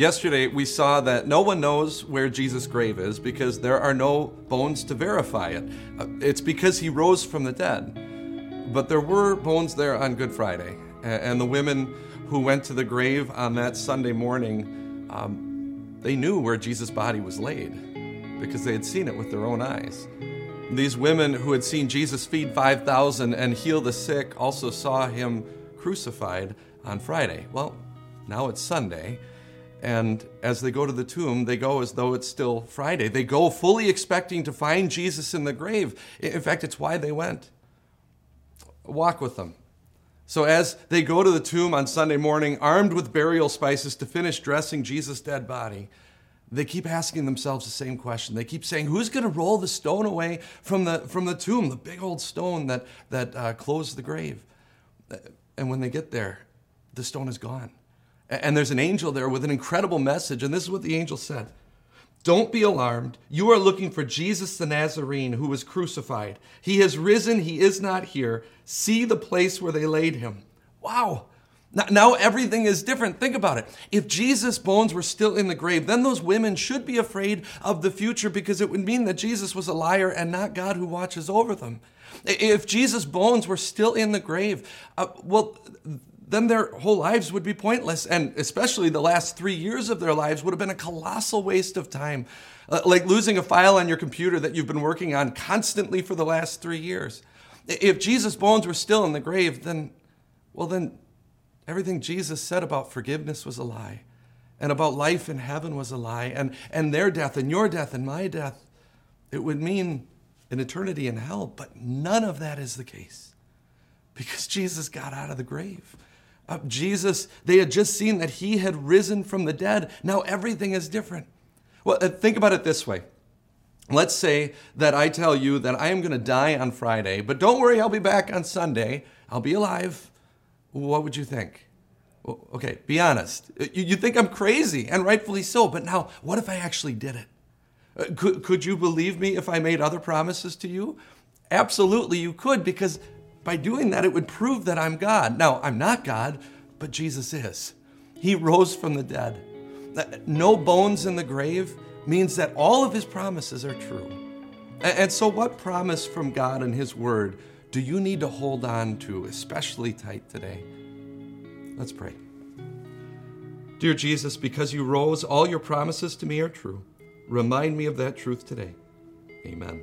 Yesterday, we saw that no one knows where Jesus' grave is because there are no bones to verify it. Uh, It's because he rose from the dead. But there were bones there on Good Friday. And the women who went to the grave on that Sunday morning, um, they knew where Jesus' body was laid because they had seen it with their own eyes. These women who had seen Jesus feed 5,000 and heal the sick also saw him crucified on Friday. Well, now it's Sunday. And as they go to the tomb, they go as though it's still Friday. They go fully expecting to find Jesus in the grave. In fact, it's why they went. Walk with them. So, as they go to the tomb on Sunday morning, armed with burial spices to finish dressing Jesus' dead body, they keep asking themselves the same question. They keep saying, Who's going to roll the stone away from the, from the tomb, the big old stone that, that uh, closed the grave? And when they get there, the stone is gone. And there's an angel there with an incredible message. And this is what the angel said Don't be alarmed. You are looking for Jesus the Nazarene who was crucified. He has risen. He is not here. See the place where they laid him. Wow. Now, now everything is different. Think about it. If Jesus' bones were still in the grave, then those women should be afraid of the future because it would mean that Jesus was a liar and not God who watches over them. If Jesus' bones were still in the grave, uh, well, then their whole lives would be pointless. And especially the last three years of their lives would have been a colossal waste of time. Uh, like losing a file on your computer that you've been working on constantly for the last three years. If Jesus' bones were still in the grave, then, well, then everything Jesus said about forgiveness was a lie. And about life in heaven was a lie. And, and their death and your death and my death, it would mean an eternity in hell. But none of that is the case because Jesus got out of the grave. Jesus, they had just seen that he had risen from the dead. Now everything is different. Well, uh, think about it this way. Let's say that I tell you that I am going to die on Friday, but don't worry, I'll be back on Sunday. I'll be alive. What would you think? Okay, be honest. Uh, You, think I'm crazy, and rightfully so, but now, what if I actually did it? Uh, could you believe me if I made other promises to you? Absolutely, you could, because by doing that, it would prove that I'm God. Now, I'm not God, but Jesus is. He rose from the dead. Uh, No bones in the grave means that all of his promises are true. And so, what promise from God and his word do you need to hold on to especially tight today? Let's pray. Dear Jesus, because you rose, all your promises to me are true. Remind me of that truth today. Amen.